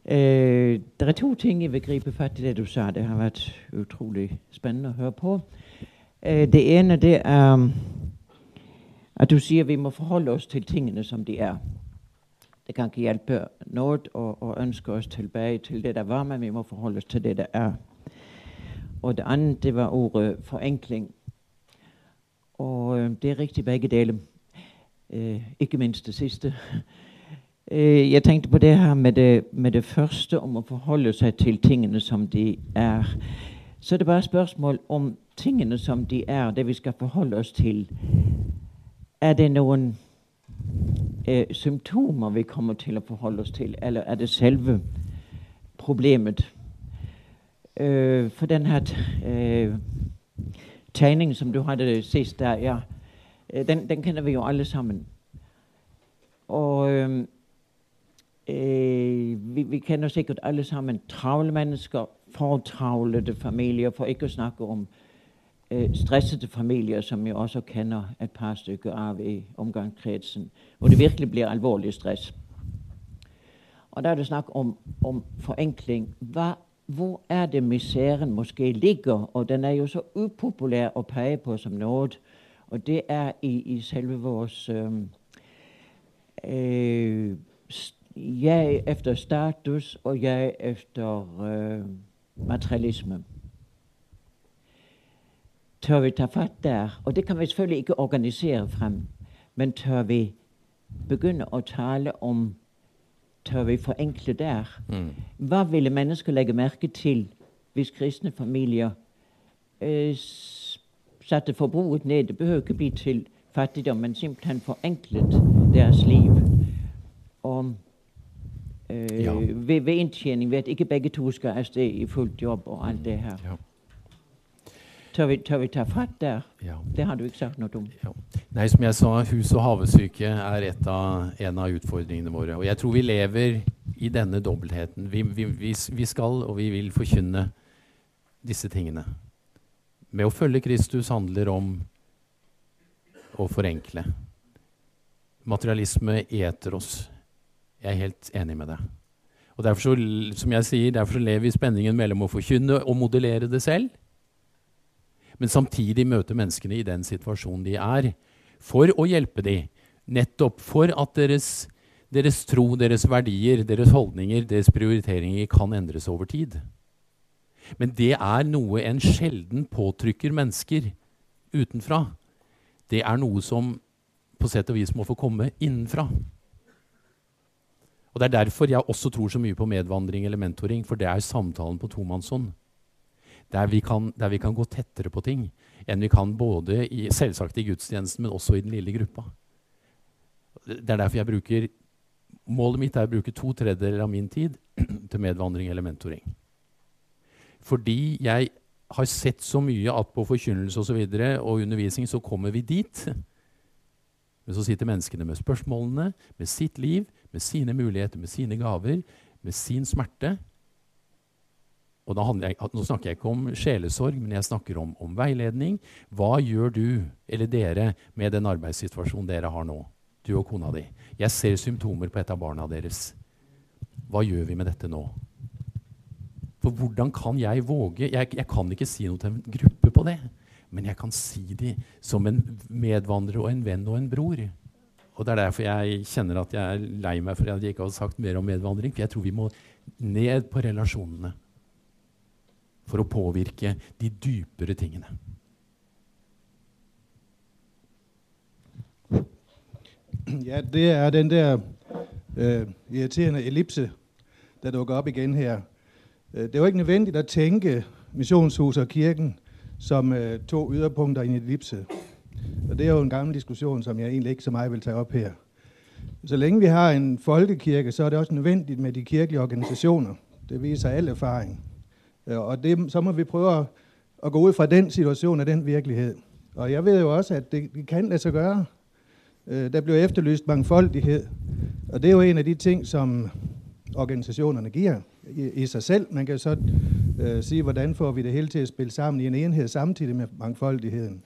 Eh, det er to ting jeg vil gripe fatt i det du sa. Det har vært utrolig spennende å høre på. Eh, det ene det er at du sier vi må forholde oss til tingene som de er. Det kan ikke hjelpe noe å, ønske oss tilbake til det der var, men vi må forholde oss til det det er. Og det andre det var ordet forenkling. Og øh, det er riktig begge deler. Eh, ikke minst det siste. Eh, jeg tenkte på det her med det, med det, første, om å forholde seg til tingene som de er. Så er det bare spørsmål om tingene som de er, det vi skal forholde oss til. Er det noen eh, symptomer vi kommer til å forholde oss til, eller er det selve problemet? Eh, for den her eh, tegning som du hadde sist der, ja, øh, den, den, kjenner vi jo alle sammen. Og, Øh, vi, vi kender sikkert alle sammen travle mennesker, fortravlede familier, for ikke å snakke om øh, stressede familier, som vi også kender et par stykker av i omgangskretsen, hvor det virkelig blir alvorlig stress. Og da er det snakk om, om forenkling. Hva, hvor er det miseren måske ligger? Og den er jo så upopulær å peke på som nåd Og det er i, i selve øh, øh, jeg efter status og jeg efter øh, materialisme. Tør vi ta fatt der? Og det kan vi selvfølgelig ikke organisere frem. Men tør vi begynne å tale om Tør vi forenkle der? Mm. Hva ville mennesker legge merke til hvis kristne familier eh, satte forbruket ned? Det behøver ikke bli til fattigdom, men simpelthen forenklet deres liv. Og eh, Ja. ved, ved inntjening, ved at ikke begge to skal avsted i fullt jobb og alt det her. Ja. Tør vi, tør vi ta fatt der? Ja. Det har du ikke sagt noe om. Ja. Nei, som jeg sa, hus- og havesyke er et av, en av utfordringene våre. Og jeg tror vi lever i denne dobbeltheten. Vi, vi, vi, vi skal og vi vil forkynne disse tingene. Med å følge Kristus handler om å forenkle. Materialisme eter oss. Jeg er helt enig med deg. Og derfor så, som jeg sier, derfor så lever vi i spenningen mellom å forkynne og modellere det selv, men samtidig møte menneskene i den situasjonen de er, for å hjelpe dem. Nettopp for at deres, deres tro, deres verdier, deres holdninger, deres prioriteringer kan endres over tid. Men det er noe en sjelden påtrykker mennesker utenfra. Det er noe som på sett og vis må få komme innenfra. Og Det er derfor jeg også tror så mye på medvandring eller mentoring, for det er samtalen på tomannshånd. Der vi, kan, der vi kan gå tettere på ting enn vi kan både i, selvsagt i gudstjenesten, men også i den lille gruppa. Det er derfor jeg bruker Målet mitt er å bruke to tredjedeler av min tid til medvandring eller mentoring. Fordi jeg har sett så mye at på forkynnelse og, så videre, og undervisning så kommer vi dit. Men så sitter menneskene med spørsmålene, med sitt liv, med sine muligheter, med sine gaver, med sin smerte. Og jeg, Nå snakker jeg ikke om sjelesorg, men jeg snakker om, om veiledning. Hva gjør du, eller dere, med den arbeidssituasjonen dere har nå? Du og kona di. Jeg ser symptomer på et av barna deres. Hva gjør vi med dette nå? For hvordan kan jeg våge Jeg, jeg kan ikke si noe til en gruppe på det. Men jeg kan si det som en medvandrer og en venn og en bror. Og Det er derfor jeg kjenner at jeg er lei meg for at jeg ikke har sagt mer om medvandring. For jeg tror vi må ned på relasjonene for å påvirke de dypere tingene. Ja, det er den der uh, irriterende ellipse, der dukker opp igjen her. Øh, Det er jo ikke nødvendig å tenke missionshuset og kirken som uh, to yderpunkter i en ellipse. Og det er jo en gammel diskusjon som jeg egentlig ikke så meget vil ta opp her. Så lenge vi har en folkekirke, så er det også nødvendig med de kirkelige organisasjoner. Det viser all erfaring. Øh, Og det, så må vi prøve at, at gå ud fra den situation og den virkelighed. Og jeg ved jo også, at det, det kan lade sig gøre. Øh, Der bliver efterlyst mangfoldighed, og det er jo en af de ting, som organisationerne giver i, i sig selv. Man kan så øh, sige, hvordan får vi det hele til at spille sammen i en enhed samtidig med mangfoldigheden.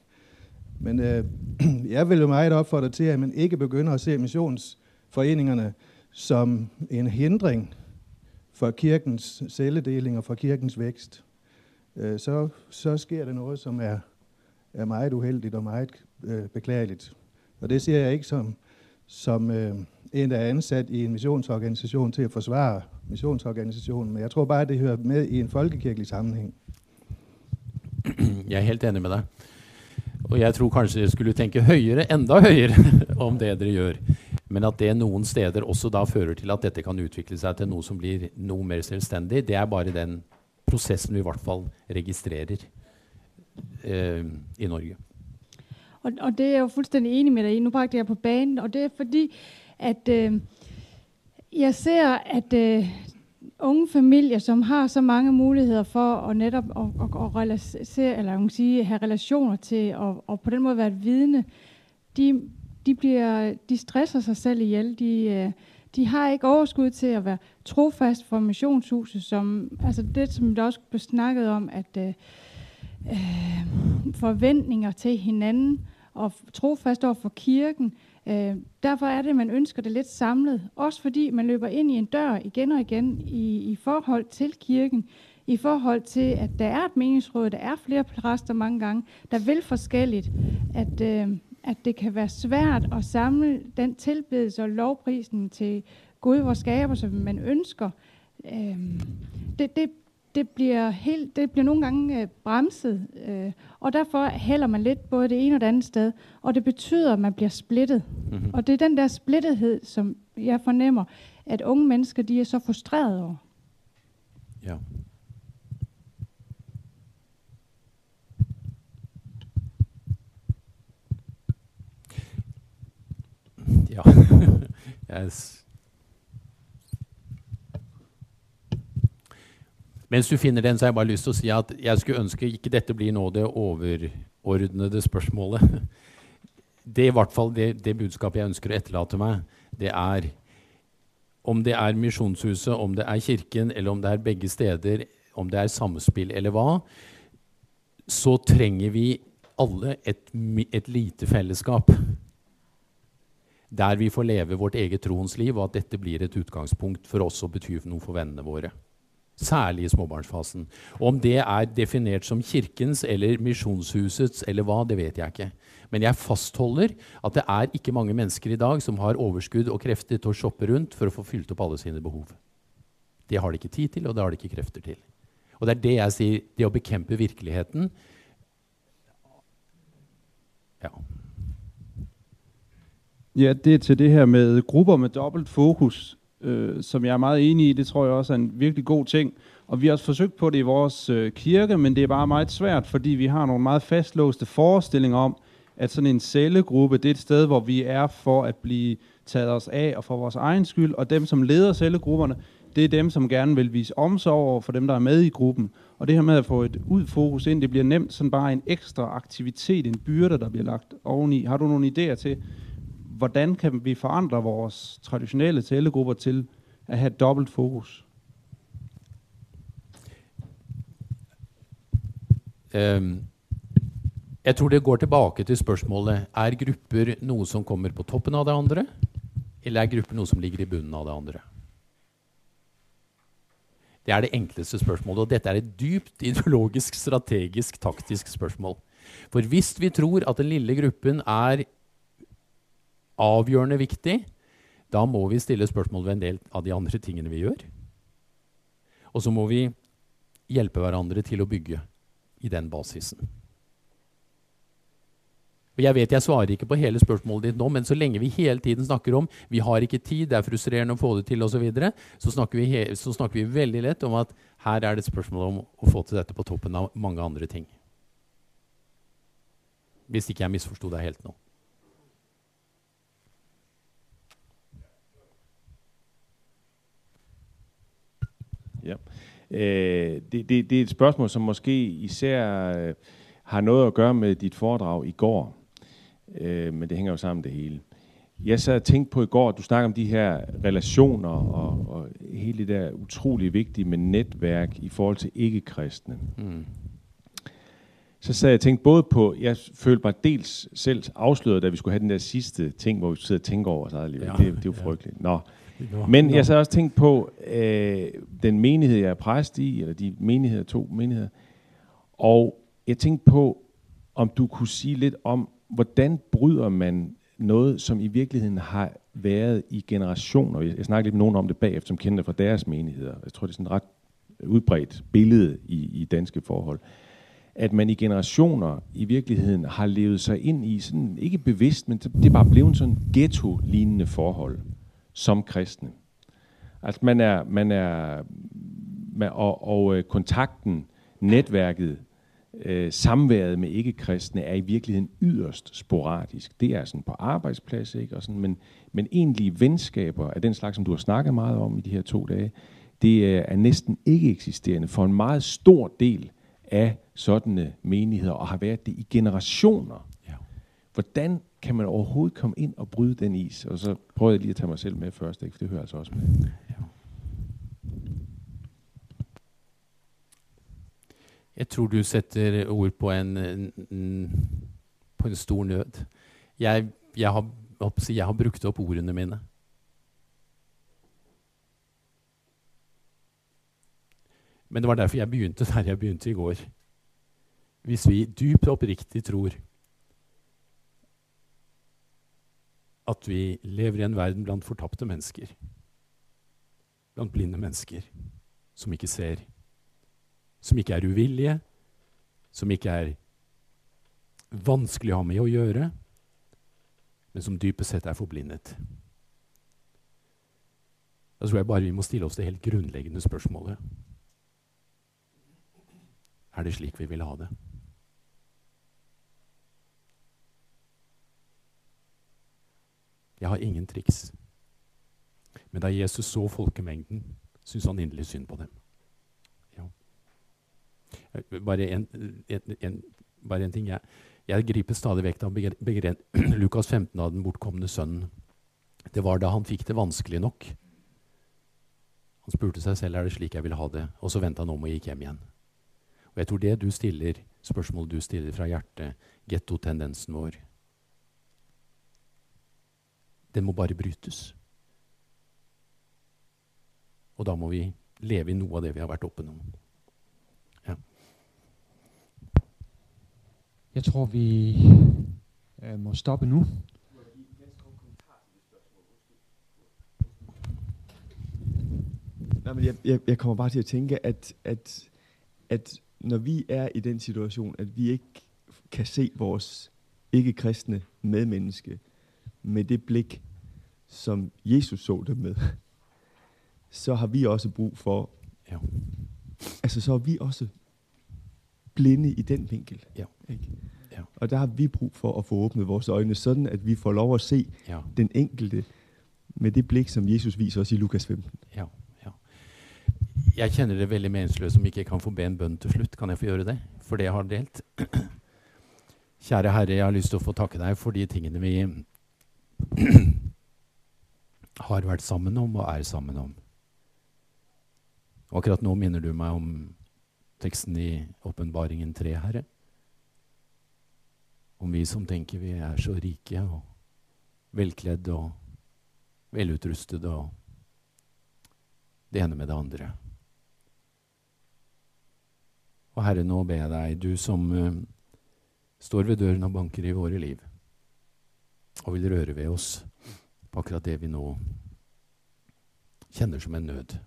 Men øh, jeg vil jo meget opfordre til, at man ikke begynder at se missionsforeningerne som en hindring for kirkens celledeling og for kirkens vækst. Øh, så, så sker der noget, som er, er meget uheldigt og meget øh, beklageligt. Og det ser jeg ikke som, som øh, en, der er ansat i en missionsorganisation til at forsvare missionsorganisationen, men jeg tror bare, det hører med i en folkekirkelig sammenhæng. Jeg er helt enig med deg. Og jeg tror kanskje dere skulle tenke høyere, enda høyere, om det dere gjør. Men at det noen steder også da fører til at dette kan utvikle seg til noe som blir noe mer selvstendig, det er bare den prosessen vi i hvert fall registrerer eh, i Norge. Og, og det er jeg jo fullstendig enig med deg i. Nå brakte jeg på banen, og det er fordi, at øh, jeg ser, at øh, unge familier, som har så mange muligheter for å netop å, å, å relasere, eller sige, have relationer til, og, og på den måten være et vidne, de, de, bliver, de stresser sig selv ihjel. De, øh, de har ikke overskud til at være trofast for missionshuset, som, altså det, som der også blev snakket om, at øh, øh, forventninger til hinanden og trofast over for kirken, øh, derfor er det, at man ønsker det lidt samlet. Også fordi man løber ind i en dør igen og igen i, i forhold til kirken, i forhold til, at der er et meningsråd, der er flere præster mange gange, der vil forskelligt, at, øh, at det kan være svært at samle den tilbedelse og lovprisen til Gud, vår skaber, som man ønsker. Det, det, det bliver, helt, det bliver nogle gange øh, bremset, øh, og derfor hælder man lidt både det ene og det andet sted, og det betyder, at man bliver splittet. Mm-hmm. Og det er den der splittethed, som jeg fornemmer, at unge mennesker de er så frustrerede over. Ja. Ja. yes. Mens du finner den, så har jeg bare lyst til å si at jeg skulle ønske ikke dette blir nå det overordnede spørsmålet. Det er i hvert fall det, det budskapet jeg ønsker å etterlate meg, det er om det er Misjonshuset, om det er Kirken, eller om det er begge steder, om det er samspill eller hva, så trenger vi alle et, et lite fellesskap der vi får leve vårt eget troens liv, og at dette blir et utgangspunkt for oss og betyr noe for vennene våre. Særlig i småbarnsfasen. Om det er definert som Kirkens eller Misjonshusets eller hva, det vet jeg ikke. Men jeg fastholder at det er ikke mange mennesker i dag som har overskudd og krefter til å shoppe rundt for å få fylt opp alle sine behov. Det har de ikke tid til, og det har de ikke krefter til. Og det er det jeg sier. Det å bekjempe virkeligheten Ja. Ja, det er til det her med grupper med dobbelt fokus, øh, som jeg er meget enig i. Det tror jeg også er en virkelig god ting. Og vi har også forsøgt på det i vores øh, kirke, men det er bare meget svært, fordi vi har nogle meget fastlåste forestillinger om, at sådan en cellegruppe, det er et sted, hvor vi er for at blive taget os af og for vores egen skyld, og dem, som leder cellegrupperne, det er dem, som gerne vil vise omsorg over for dem, der er med i gruppen. Og det her med at få et udfokus ind, det bliver nemt sådan bare en ekstra aktivitet, en byrde, der bliver lagt oveni. Har du nogle idéer til, hvordan kan vi forandre vores traditionelle talegrupper til at have dobbelt fokus? Um, jeg tror det går tilbake til spørsmålet er grupper noe som kommer på toppen av det andre, eller er grupper noe som ligger i bunnen av det andre. Det er det enkleste spørsmålet, og dette er et dypt ideologisk, strategisk, taktisk spørsmål. For hvis vi tror at den lille gruppen er avgjørende viktig, da må vi stille spørsmål ved en del av de andre tingene vi gjør. Og så må vi hjelpe hverandre til å bygge i den basisen. Og jeg vet jeg svarer ikke på hele spørsmålet ditt nå, men så lenge vi hele tiden snakker om vi har ikke tid, det er frustrerende å få det til osv., så, videre, så, snakker vi så snakker vi veldig lett om at her er det et spørsmål om å få til dette på toppen av mange andre ting. Hvis ikke jeg misforsto deg helt nå. Ja. Øh, det, det, det er et spørgsmål, som måske især øh, har noget at gøre med dit foredrag i går. Øh, men det hænger jo sammen det hele. Jeg sad og tænkte på i går, at du snakker om de her relationer og, og hele det der utrolig vigtige med netværk i forhold til ikke-kristne. Mm. Så sad jeg og tænkte både på, jeg følte mig dels selv afsløret, da vi skulle have den der sidste ting, hvor vi sidder og tænker over os eget liv. Ja, det, det er jo frygteligt. Ja. Nå. Nå, Men nå. jeg så også tænkt på øh, den menighed, jeg er præst i, eller de menigheder, to menigheder. Og jeg tænkte på, om du kunne sige lidt om, hvordan bryder man noget, som i virkeligheden har været i generationer. Jeg, jeg snakker lidt med nogen om det bagefter, som kender det fra deres menigheder. Jeg tror, det er sådan et ret udbredt billede i, i danske forhold. At man i generationer i virkeligheden har levet sig ind i, sådan, ikke bevidst, men det er bare blevet sådan ghetto-lignende forhold som kristne. Altså man er, man er man, og, og øh, kontakten, netværket, øh, samværet med ikke-kristne er i virkeligheden yderst sporadisk. Det er sådan på arbejdsplads, ikke? Og sådan, men, men egentlige venskaber af den slags, som du har snakket meget om i de her to dage, det øh, er næsten ikke eksisterende for en meget stor del af sådanne menigheder, og har været det i generationer. Ja. Hvordan kan man overhovedet komme ind og bryde den is? Og så prøver jeg lige at tage mig selv med først, ikke? for det hører altså også med. Jeg tror du setter ord på en, en, på en stor nød. Jeg, jeg, har, jeg har brukt opp ordene mine. Men det var derfor jeg begynte der jeg begynte i går. Hvis vi dypt oppriktig tror at vi lever i en verden blant fortapte mennesker, blant blinde mennesker som ikke ser, som ikke er uvillige, som ikke er vanskelig å ha med å gjøre, men som dypest sett er forblindet. Da tror jeg bare vi må stille oss det helt grunnleggende spørsmålet. Er det slik vi vil ha det? Jeg har ingen triks. Men da Jesus så folkemengden, syntes han inderlig synd på dem. Ja. Bare en, en, en, bare en ting. Jeg, jeg griper stadig vekk av Lukas 15 av den bortkomne sønnen. Det var da han fikk det vanskelig nok. Han spurte seg selv er det slik jeg vil ha det, og så vendte han om og gikk hjem igjen. Og jeg tror det du stiller, spørsmålet du stiller fra hjertet, gettotendensen vår, den må bare brytes. Og da må vi leve i noe av det vi har vært oppe nå. Ja. Jeg tror vi øh, må stoppe nå. Nej, men jeg, jeg, jeg kommer bare til at tænke, at, at, at når vi er i den situation, at vi ikke kan se vores ikke-kristne medmenneske med det blik, som Jesus så dem med, så har vi også brug for, Ja. altså så er vi også blinde i den vinkel. Ja. Ikke? Ja. Og der har vi brug for at få åbnet vores øjne, sådan at vi får lov at se Ja. den enkelte med det blik, som Jesus viser os i Lukas 15. Ja, ja. Jeg kjenner det veldig meningsløst om ikke jeg kan få be en bønn til slutt. Kan jeg få gjøre det? For det jeg har delt. Kjære Herre, jeg har lyst til å få takke deg for de tingene vi har vært sammen om og er sammen om. Og akkurat nå minner du meg om teksten i Åpenbaringen 3, Herre. Om vi som tenker vi er så rike og velkledde og velutrustede og det ene med det andre. Og Herre, nå ber jeg deg, du som uh, står ved døren og banker i våre liv, og vil røre ved oss på akkurat det vi nå kjenner som en nød.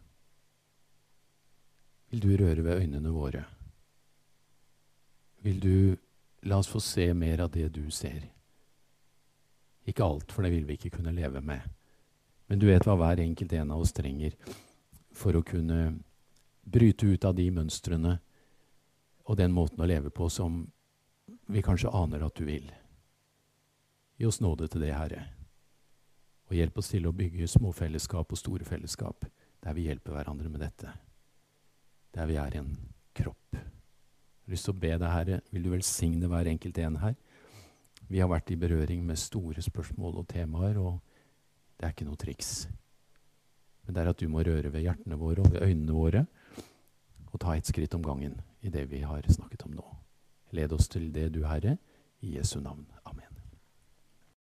Vil du røre ved øynene våre? Vil du la oss få se mer av det du ser? Ikke alt, for det vil vi ikke kunne leve med. Men du vet hva hver enkelt en av oss trenger for å kunne bryte ut av de mønstrene og den måten å leve på som vi kanskje aner at du vil. Gi oss nåde til det, Herre. Og hjelp oss til å bygge små fellesskap og store fellesskap der vi hjelper hverandre med dette. Der vi er en kropp. Jeg har lyst til å be deg, Herre, vil du velsigne hver enkelt en her. Vi har vært i berøring med store spørsmål og temaer, og det er ikke noe triks. Men det er at du må røre ved hjertene våre og ved øynene våre, og ta et skritt om gangen i det vi har snakket om nå. Led oss til det du, Herre, i Jesu navn.